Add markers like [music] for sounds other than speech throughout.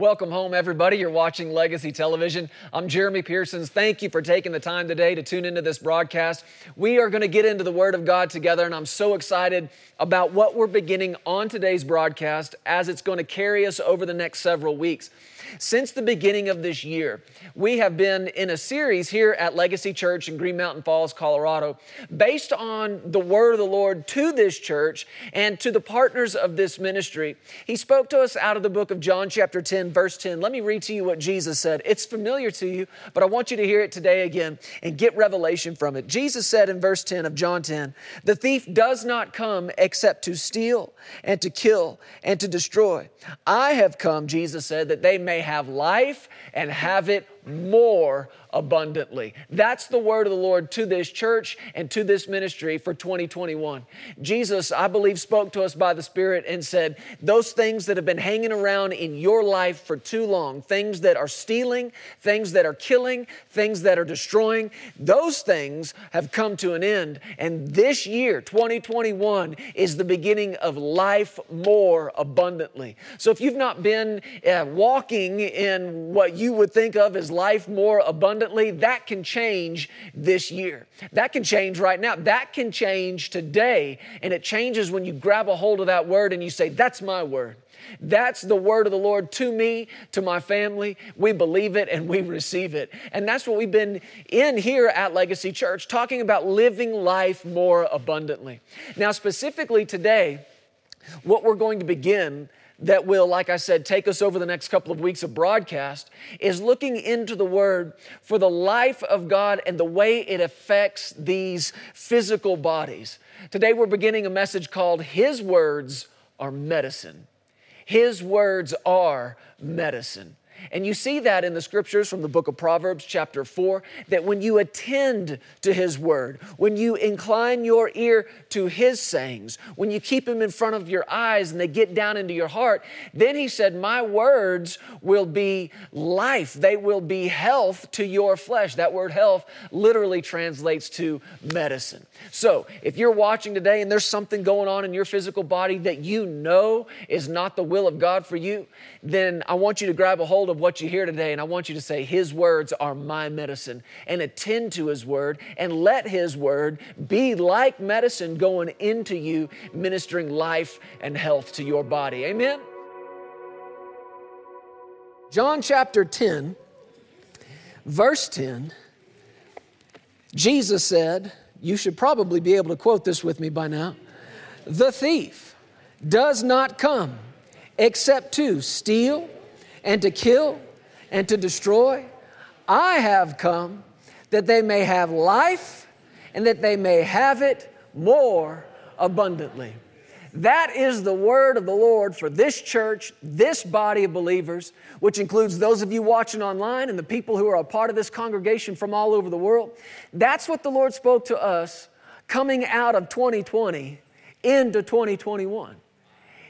Welcome home, everybody. You're watching Legacy Television. I'm Jeremy Pearsons. Thank you for taking the time today to tune into this broadcast. We are going to get into the Word of God together, and I'm so excited about what we're beginning on today's broadcast as it's going to carry us over the next several weeks. Since the beginning of this year, we have been in a series here at Legacy Church in Green Mountain Falls, Colorado, based on the word of the Lord to this church and to the partners of this ministry. He spoke to us out of the book of John, chapter 10, verse 10. Let me read to you what Jesus said. It's familiar to you, but I want you to hear it today again and get revelation from it. Jesus said in verse 10 of John 10, The thief does not come except to steal and to kill and to destroy. I have come, Jesus said, that they may have life and have it more abundantly. That's the word of the Lord to this church and to this ministry for 2021. Jesus, I believe, spoke to us by the Spirit and said, Those things that have been hanging around in your life for too long, things that are stealing, things that are killing, things that are destroying, those things have come to an end. And this year, 2021, is the beginning of life more abundantly. So if you've not been uh, walking in what you would think of as life more abundantly, that can change this year. That can change right now. That can change today. And it changes when you grab a hold of that word and you say, That's my word. That's the word of the Lord to me, to my family. We believe it and we receive it. And that's what we've been in here at Legacy Church, talking about living life more abundantly. Now, specifically today, what we're going to begin that will, like I said, take us over the next couple of weeks of broadcast is looking into the Word for the life of God and the way it affects these physical bodies. Today we're beginning a message called His Words Are Medicine. His words are medicine. And you see that in the scriptures from the book of Proverbs, chapter 4, that when you attend to His word, when you incline your ear to His sayings, when you keep Him in front of your eyes and they get down into your heart, then He said, My words will be life. They will be health to your flesh. That word health literally translates to medicine. So if you're watching today and there's something going on in your physical body that you know is not the will of God for you, then I want you to grab a hold of what you hear today, and I want you to say, His words are my medicine, and attend to His word, and let His word be like medicine going into you, ministering life and health to your body. Amen? John chapter 10, verse 10, Jesus said, You should probably be able to quote this with me by now. The thief does not come except to steal and to kill and to destroy. I have come that they may have life and that they may have it more abundantly. That is the word of the Lord for this church, this body of believers, which includes those of you watching online and the people who are a part of this congregation from all over the world. That's what the Lord spoke to us coming out of 2020 into 2021.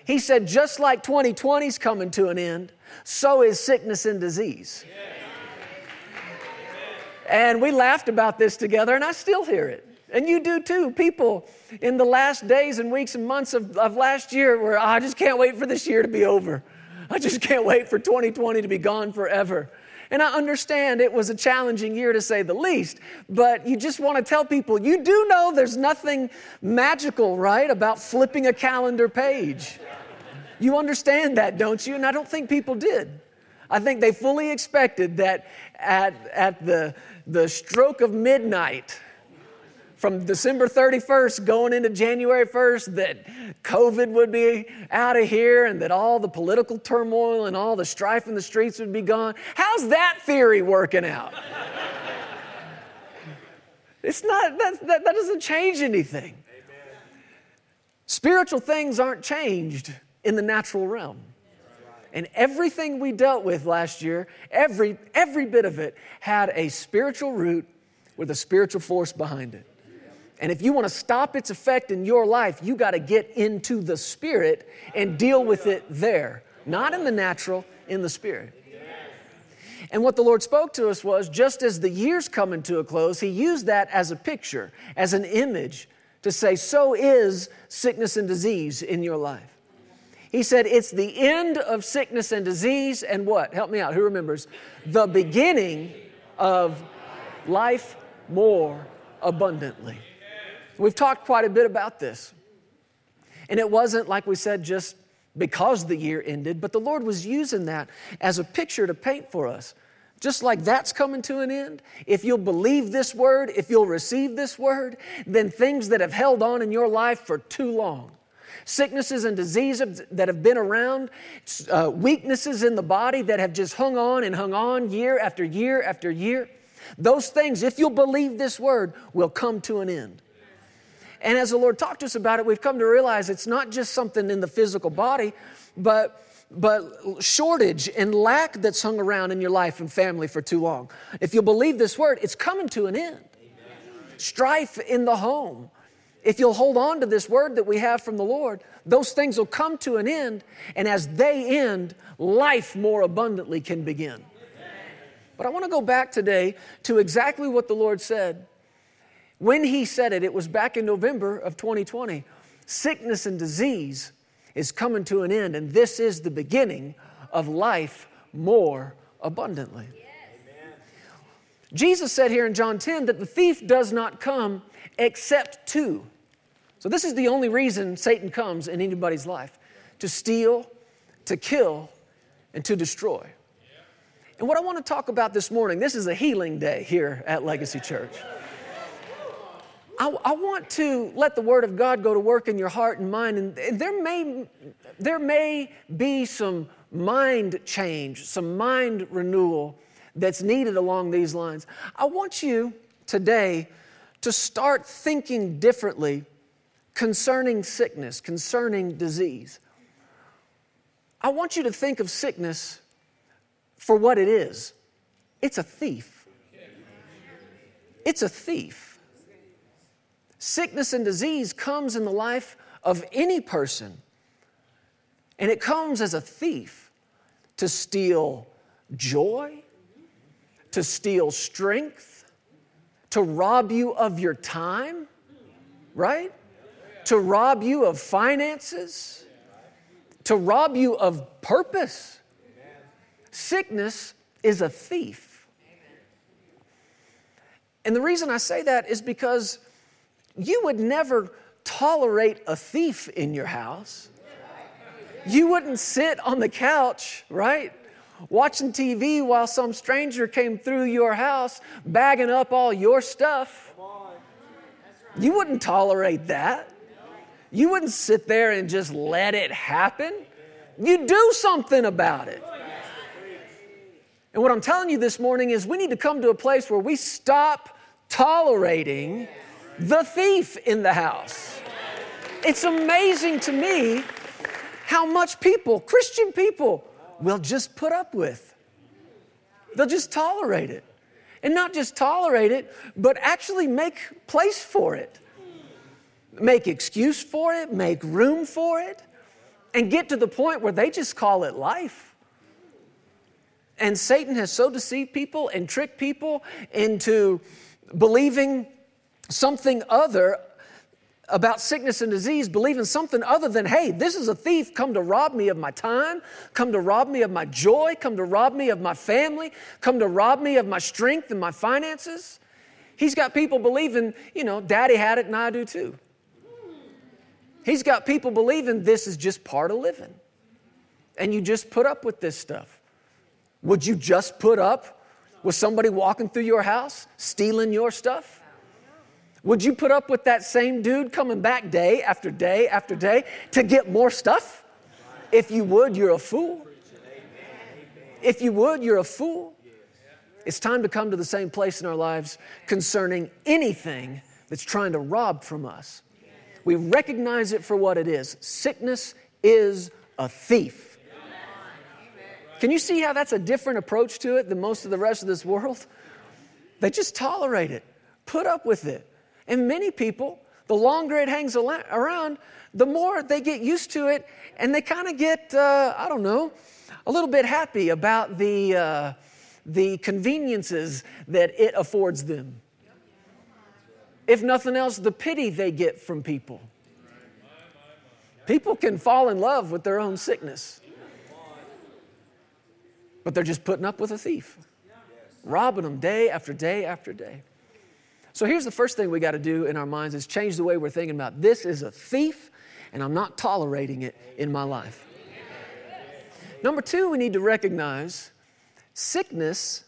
He said, just like 2020 is coming to an end, so is sickness and disease. And we laughed about this together, and I still hear it. And you do too. People in the last days and weeks and months of, of last year where oh, I just can't wait for this year to be over. I just can't wait for 2020 to be gone forever. And I understand it was a challenging year to say the least, but you just want to tell people you do know there's nothing magical, right, about flipping a calendar page. You understand that, don't you? And I don't think people did. I think they fully expected that at, at the, the stroke of midnight, from December 31st going into January 1st, that COVID would be out of here and that all the political turmoil and all the strife in the streets would be gone. How's that theory working out? it's not, that, that, that doesn't change anything. Amen. Spiritual things aren't changed in the natural realm. And everything we dealt with last year, every, every bit of it, had a spiritual root with a spiritual force behind it. And if you want to stop its effect in your life, you got to get into the spirit and deal with it there, not in the natural, in the spirit. And what the Lord spoke to us was just as the year's coming to a close, He used that as a picture, as an image to say, so is sickness and disease in your life. He said, It's the end of sickness and disease, and what? Help me out. Who remembers? The beginning of life more abundantly. We've talked quite a bit about this. And it wasn't, like we said, just because the year ended, but the Lord was using that as a picture to paint for us. Just like that's coming to an end, if you'll believe this word, if you'll receive this word, then things that have held on in your life for too long, sicknesses and diseases that have been around, uh, weaknesses in the body that have just hung on and hung on year after year after year, those things, if you'll believe this word, will come to an end. And as the Lord talked to us about it, we've come to realize it's not just something in the physical body, but but shortage and lack that's hung around in your life and family for too long. If you'll believe this word, it's coming to an end. Amen. Strife in the home. If you'll hold on to this word that we have from the Lord, those things will come to an end, and as they end, life more abundantly can begin. But I want to go back today to exactly what the Lord said. When He said it, it was back in November of 2020. Sickness and disease is coming to an end, and this is the beginning of life more abundantly. Jesus said here in John 10 that the thief does not come except to. So, this is the only reason Satan comes in anybody's life to steal, to kill, and to destroy. And what I want to talk about this morning, this is a healing day here at Legacy Church. I, I, want to let the Word of God go to work in your heart and mind. And, and there, may, there may be some mind change, some mind renewal that's needed along these lines. I want you today to start thinking differently concerning sickness, concerning disease. I want you to think of sickness for what it is it's a thief. It's a thief. Sickness and disease comes in the life of any person, and it comes as a thief to steal joy, to steal strength, to rob you of your time, right? To rob you of finances, to rob you of purpose. Sickness is a thief. And the reason I say that is because you would never tolerate a thief in your house. You wouldn't sit on the couch, right? Watching TV while some stranger came through your house bagging up all your stuff. You wouldn't tolerate that. You wouldn't sit there and just let it happen. You do something about it. And what I'm telling you this morning is we need to come to a place where we stop tolerating the thief in the house. It's amazing to me how much people, Christian people, will just put up with. They'll just tolerate it. And not just tolerate it, but actually make place for it. Make excuse for it, make room for it, and get to the point where they just call it life. And Satan has so deceived people and tricked people into believing something other about sickness and disease, believing something other than, hey, this is a thief come to rob me of my time, come to rob me of my joy, come to rob me of my family, come to rob me of my strength and my finances. He's got people believing, you know, daddy had it and I do too. He's got people believing this is just part of living. And you just put up with this stuff. Would you just put up with somebody walking through your house, stealing your stuff? Would you put up with that same dude coming back day after day after day to get more stuff? If you would, you're a fool. If you would, you're a fool. It's time to come to the same place in our lives concerning anything that's trying to rob from us. We recognize it for what it is sickness is a thief. Can you see how that's a different approach to it than most of the rest of this world? They just tolerate it, put up with it. And many people, the longer it hangs around, the more they get used to it and they kind of get, uh, I don't know, a little bit happy about the, uh, the conveniences that it affords them. If nothing else, the pity they get from people. People can fall in love with their own sickness, but they're just putting up with a thief, robbing them day after day after day. So here's the first thing we got to do in our minds is change the way we're thinking about this is a thief and I'm not tolerating it in my life. Number 2, we need to recognize sickness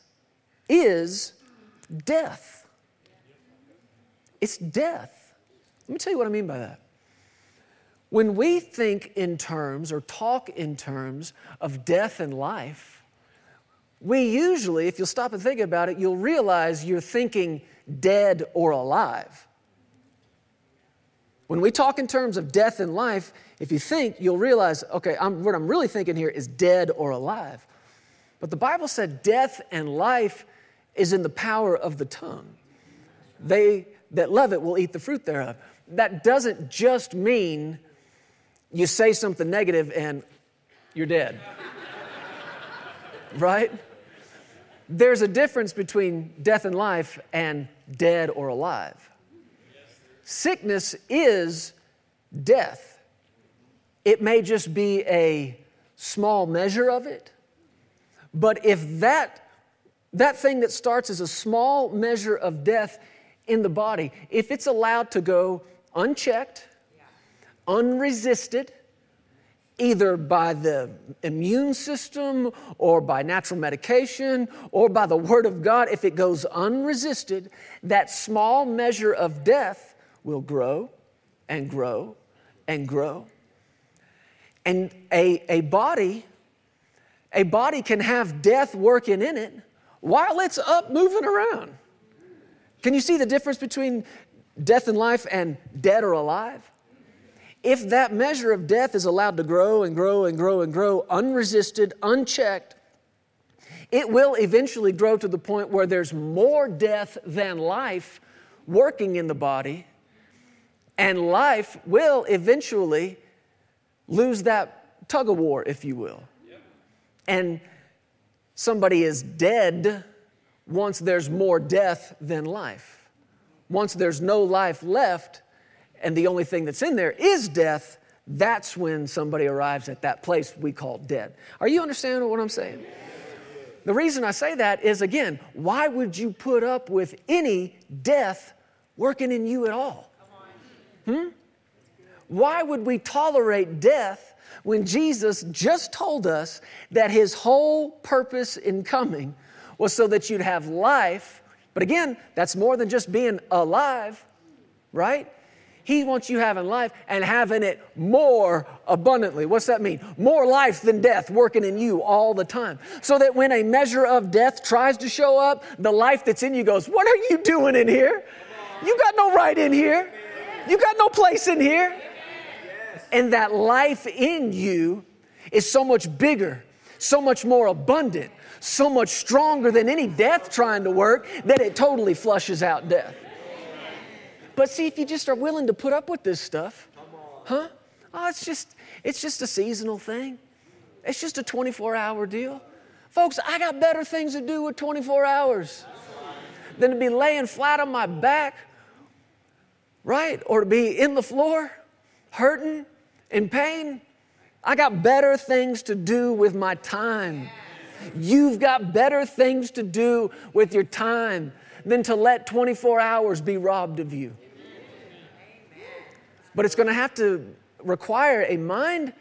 is death. It's death. Let me tell you what I mean by that. When we think in terms or talk in terms of death and life, we usually, if you'll stop and think about it, you'll realize you're thinking dead or alive. When we talk in terms of death and life, if you think, you'll realize, okay, I'm, what I'm really thinking here is dead or alive. But the Bible said death and life is in the power of the tongue. They that love it will eat the fruit thereof. That doesn't just mean you say something negative and you're dead. [laughs] right? There's a difference between death and life and dead or alive. Sickness is death. It may just be a small measure of it, but if that, that thing that starts as a small measure of death in the body, if it's allowed to go unchecked, unresisted, either by the immune system or by natural medication or by the Word of God, if it goes unresisted, that small measure of death will grow and grow and grow. And a, a body, a body can have death working in it while it's up moving around. Can you see the difference between death and life and dead or alive? If that measure of death is allowed to grow and grow and grow and grow, unresisted, unchecked, it will eventually grow to the point where there's more death than life working in the body, and life will eventually lose that tug of war, if you will. And somebody is dead once there's more death than life. Once there's no life left, and the only thing that's in there is death, that's when somebody arrives at that place we call dead. Are you understanding what I'm saying? The reason I say that is again, why would you put up with any death working in you at all? Hmm? Why would we tolerate death when Jesus just told us that his whole purpose in coming was so that you'd have life? But again, that's more than just being alive, right? He wants you having life and having it more abundantly. What's that mean? More life than death working in you all the time. So that when a measure of death tries to show up, the life that's in you goes, What are you doing in here? You got no right in here. You got no place in here. And that life in you is so much bigger, so much more abundant, so much stronger than any death trying to work that it totally flushes out death. But see, if you just are willing to put up with this stuff, huh? Oh, it's just, it's just a seasonal thing. It's just a 24 hour deal. Folks, I got better things to do with 24 hours than to be laying flat on my back, right? Or to be in the floor, hurting, in pain. I got better things to do with my time. You've got better things to do with your time than to let 24 hours be robbed of you. But it's going to have to require a mind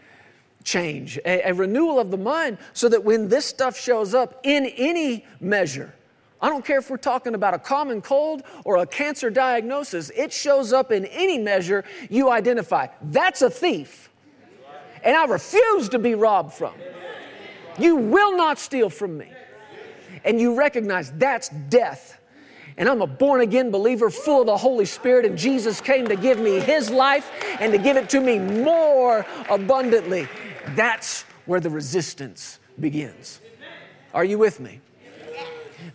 change, a, a, renewal of the mind, so that when this stuff shows up in any measure, I don't care if we're talking about a common cold or a cancer diagnosis, it shows up in any measure you identify. That's a thief. And I refuse to be robbed from. You will not steal from me. And you recognize that's death and I'm a born again believer full of the Holy Spirit, and Jesus came to give me His life and to give it to me more abundantly. That's where the resistance begins. Are you with me?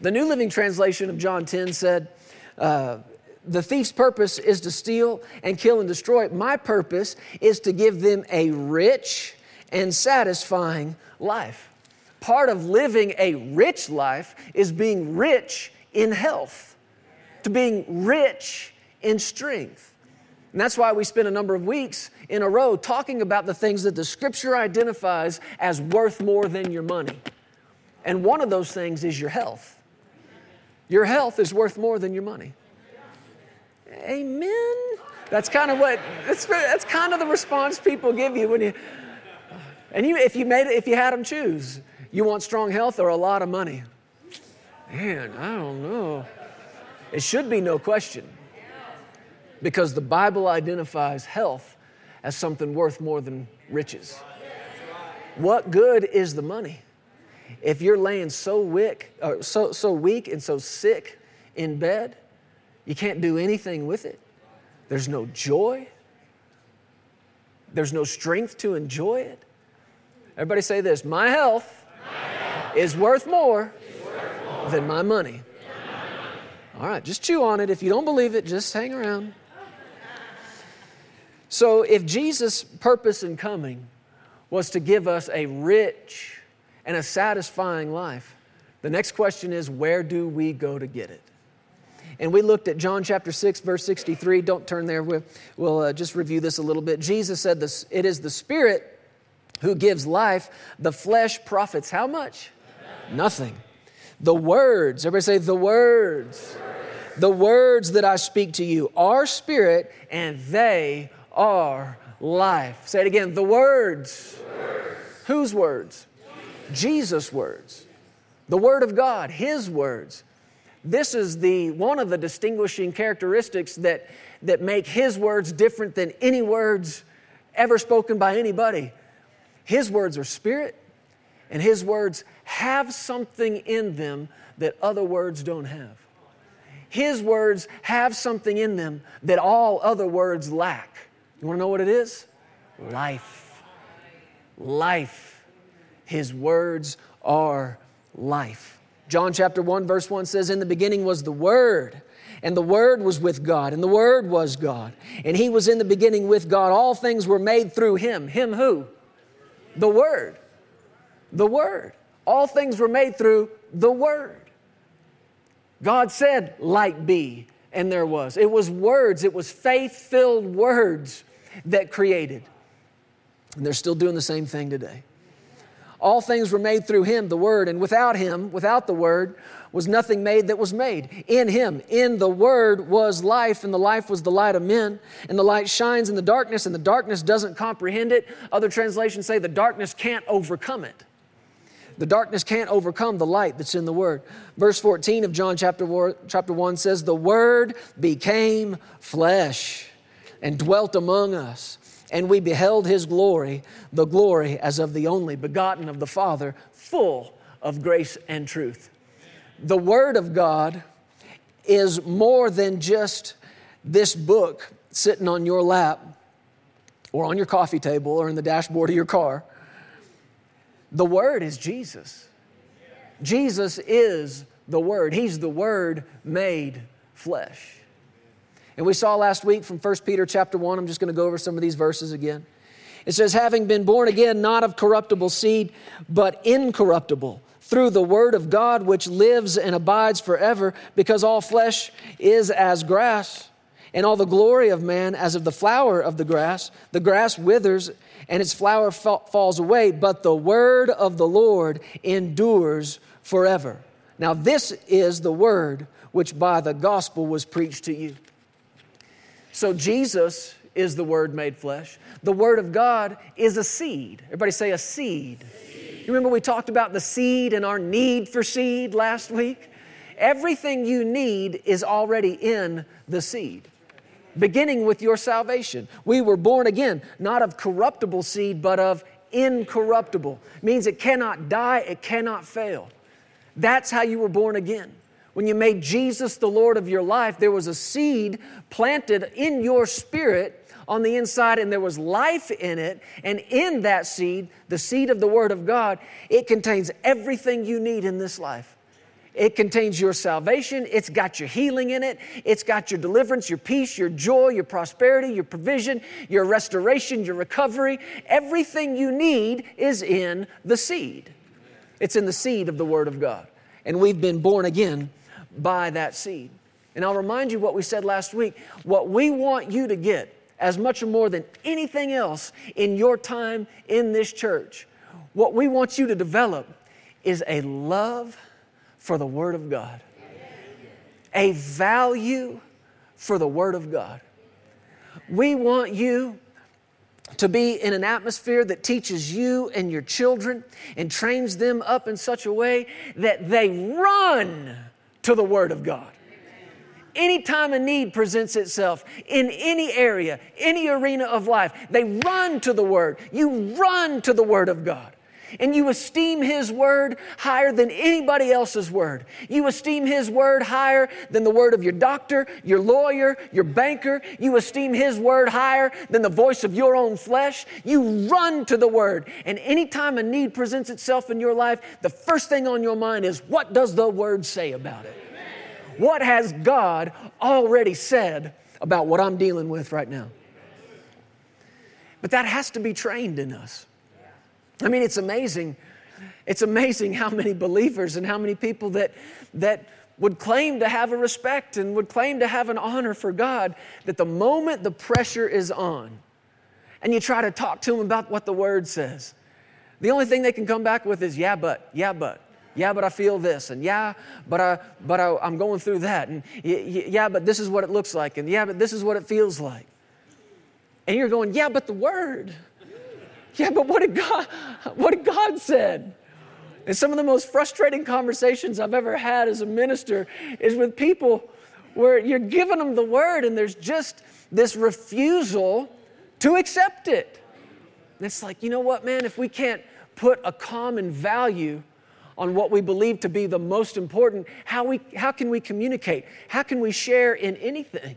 The New Living Translation of John 10 said, uh, the thief's purpose is to steal and kill and destroy. My purpose is to give them a rich and satisfying life. Part of living a rich life is being rich in health, to being rich in strength. And that's why we spent a number of weeks in a row talking about the things that the scripture identifies as worth more than your money. And one of those things is your health. Your health is worth more than your money. Amen. That's kind of what that's, that's kind of the response people give you when you and you if you made it if you had them choose, you want strong health or a lot of money. Man, I don't know. It should be no question. Because the Bible identifies health as something worth more than riches. What good is the money if you're laying so weak, or uh, so, so weak and so sick in bed, you can't do anything with it? There's no joy. There's no strength to enjoy it. Everybody say this My health, my health is, worth is worth more than my money. All right, just chew on it. If you don't believe it, just hang around. So, if Jesus' purpose in coming was to give us a rich and a satisfying life, the next question is where do we go to get it? And we looked at John chapter 6, verse 63. Don't turn there. We'll, we'll uh, just review this a little bit. Jesus said, this, It is the Spirit who gives life. The flesh profits how much? Nothing. The words, everybody say, the words. The words that I speak to you are spirit and they are life. Say it again. The words. words. Whose words? Jesus' words. The Word of God, His words. This is the, one of the distinguishing characteristics that, that make His words different than any words ever spoken by anybody. His words are spirit, and His words have something in them that other words don't have. His words have something in them that all other words lack. You want to know what it is? Life. Life. His words are life. John chapter 1, verse 1 says, In the beginning was the Word, and the Word was with God, and the Word was God. And He was in the beginning with God. All things were made through Him. Him who? The Word. The Word. All things were made through the Word. God said, Light be, and there was. It was words, it was faith filled words that created. And they're still doing the same thing today. All things were made through him, the Word, and without him, without the Word, was nothing made that was made. In him, in the Word, was life, and the life was the light of men. And the light shines in the darkness, and the darkness doesn't comprehend it. Other translations say the darkness can't overcome it. The darkness can't overcome the light that's in the Word. Verse 14 of John chapter, chapter 1 says, The Word became flesh and dwelt among us. And we beheld his glory, the glory as of the only begotten of the Father, full of grace and truth. The Word of God is more than just this book sitting on your lap or on your coffee table or in the dashboard of your car. The Word is Jesus. Jesus is the Word. He's the Word made flesh. And we saw last week from 1 Peter chapter 1, I'm just going to go over some of these verses again. It says, having been born again, not of corruptible seed, but incorruptible, through the word of God, which lives and abides forever, because all flesh is as grass, and all the glory of man as of the flower of the grass. The grass withers, and its flower fa- falls away, but the word of the Lord endures forever. Now, this is the word which by the gospel was preached to you. So Jesus is the Word made flesh. The Word of God is a seed. Everybody say a seed. seed. You remember we talked about the seed and our need for seed last week? Everything you need is already in the seed, beginning with your salvation. We were born again, not of corruptible seed, but of incorruptible. Means it cannot die, it cannot fail. That's how you were born again. When you made Jesus the Lord of your life, there was a seed planted in your spirit on the inside, and there was life in it. And in that seed, the seed of the Word of God, it contains everything you need in this life. It contains your salvation. It's got your healing in it. It's got your deliverance, your peace, your joy, your prosperity, your provision, your restoration, your recovery. Everything you need is in the seed. It's in the seed of the Word of God. And we've been born again by that seed. And I'll remind you what we said last week. What we want you to get as much or more than anything else in your time in this church, what we want you to develop is a love for the Word of God, a value for the Word of God. We want you to be in an atmosphere that teaches you and your children and trains them up in such a way that they run to the Word of God. Anytime a need presents itself in any area, any arena of life, they run to the Word. You run to the Word of God and you esteem His word higher than anybody else's word. You esteem His word higher than the word of your doctor, your lawyer, your banker. You esteem His word higher than the voice of your own flesh. You run to the word. And anytime a need presents itself in your life, the first thing on your mind is what does the word say about it? What has God already said about what I'm dealing with right now? But that has to be trained in us. I mean, it's amazing. It's amazing how many believers and how many people that, that would claim to have a respect and would claim to have an honor for God, that the moment the pressure is on and you try to talk to them about what the word says, the only thing they can come back with is, yeah, but, yeah, but. Yeah, but I feel this, and yeah, but I, but I, I'm going through that, and yeah, but this is what it looks like, and yeah, but this is what it feels like. And you're going, yeah, but the word. Yeah, but what did God, [laughs] what did God said? And some of the most frustrating conversations I've ever had as a minister is with people where you're giving them the word and there's just this refusal to accept it. And it's like, you know what, man, if we can't put a common value on what we believe to be the most important, how, we, how can we communicate? How can we share in anything?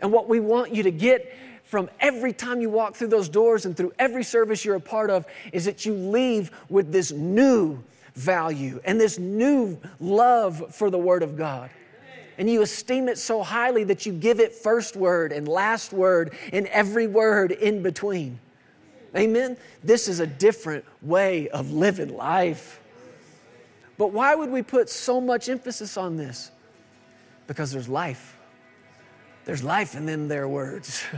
And what we want you to get from every time you walk through those doors and through every service you're a part of is that you leave with this new value and this new love for the Word of God. And you esteem it so highly that you give it first word and last word and every word in between. Amen? This is a different way of living life. But why would we put so much emphasis on this? Because there's life. There's life in them, their words. [laughs]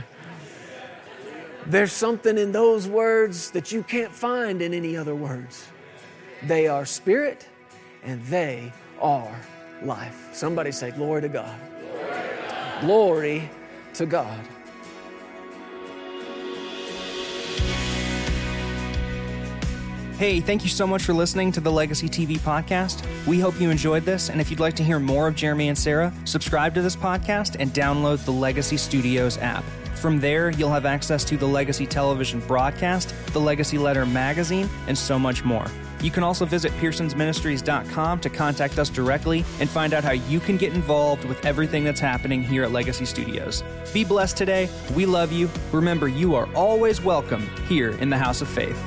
There's something in those words that you can't find in any other words. They are spirit and they are life. Somebody say, Glory to God. Glory to God. Hey, thank you so much for listening to the Legacy TV podcast. We hope you enjoyed this, and if you'd like to hear more of Jeremy and Sarah, subscribe to this podcast and download the Legacy Studios app. From there, you'll have access to the Legacy Television broadcast, the Legacy Letter magazine, and so much more. You can also visit pearsonsministries.com to contact us directly and find out how you can get involved with everything that's happening here at Legacy Studios. Be blessed today. We love you. Remember, you are always welcome here in the House of Faith.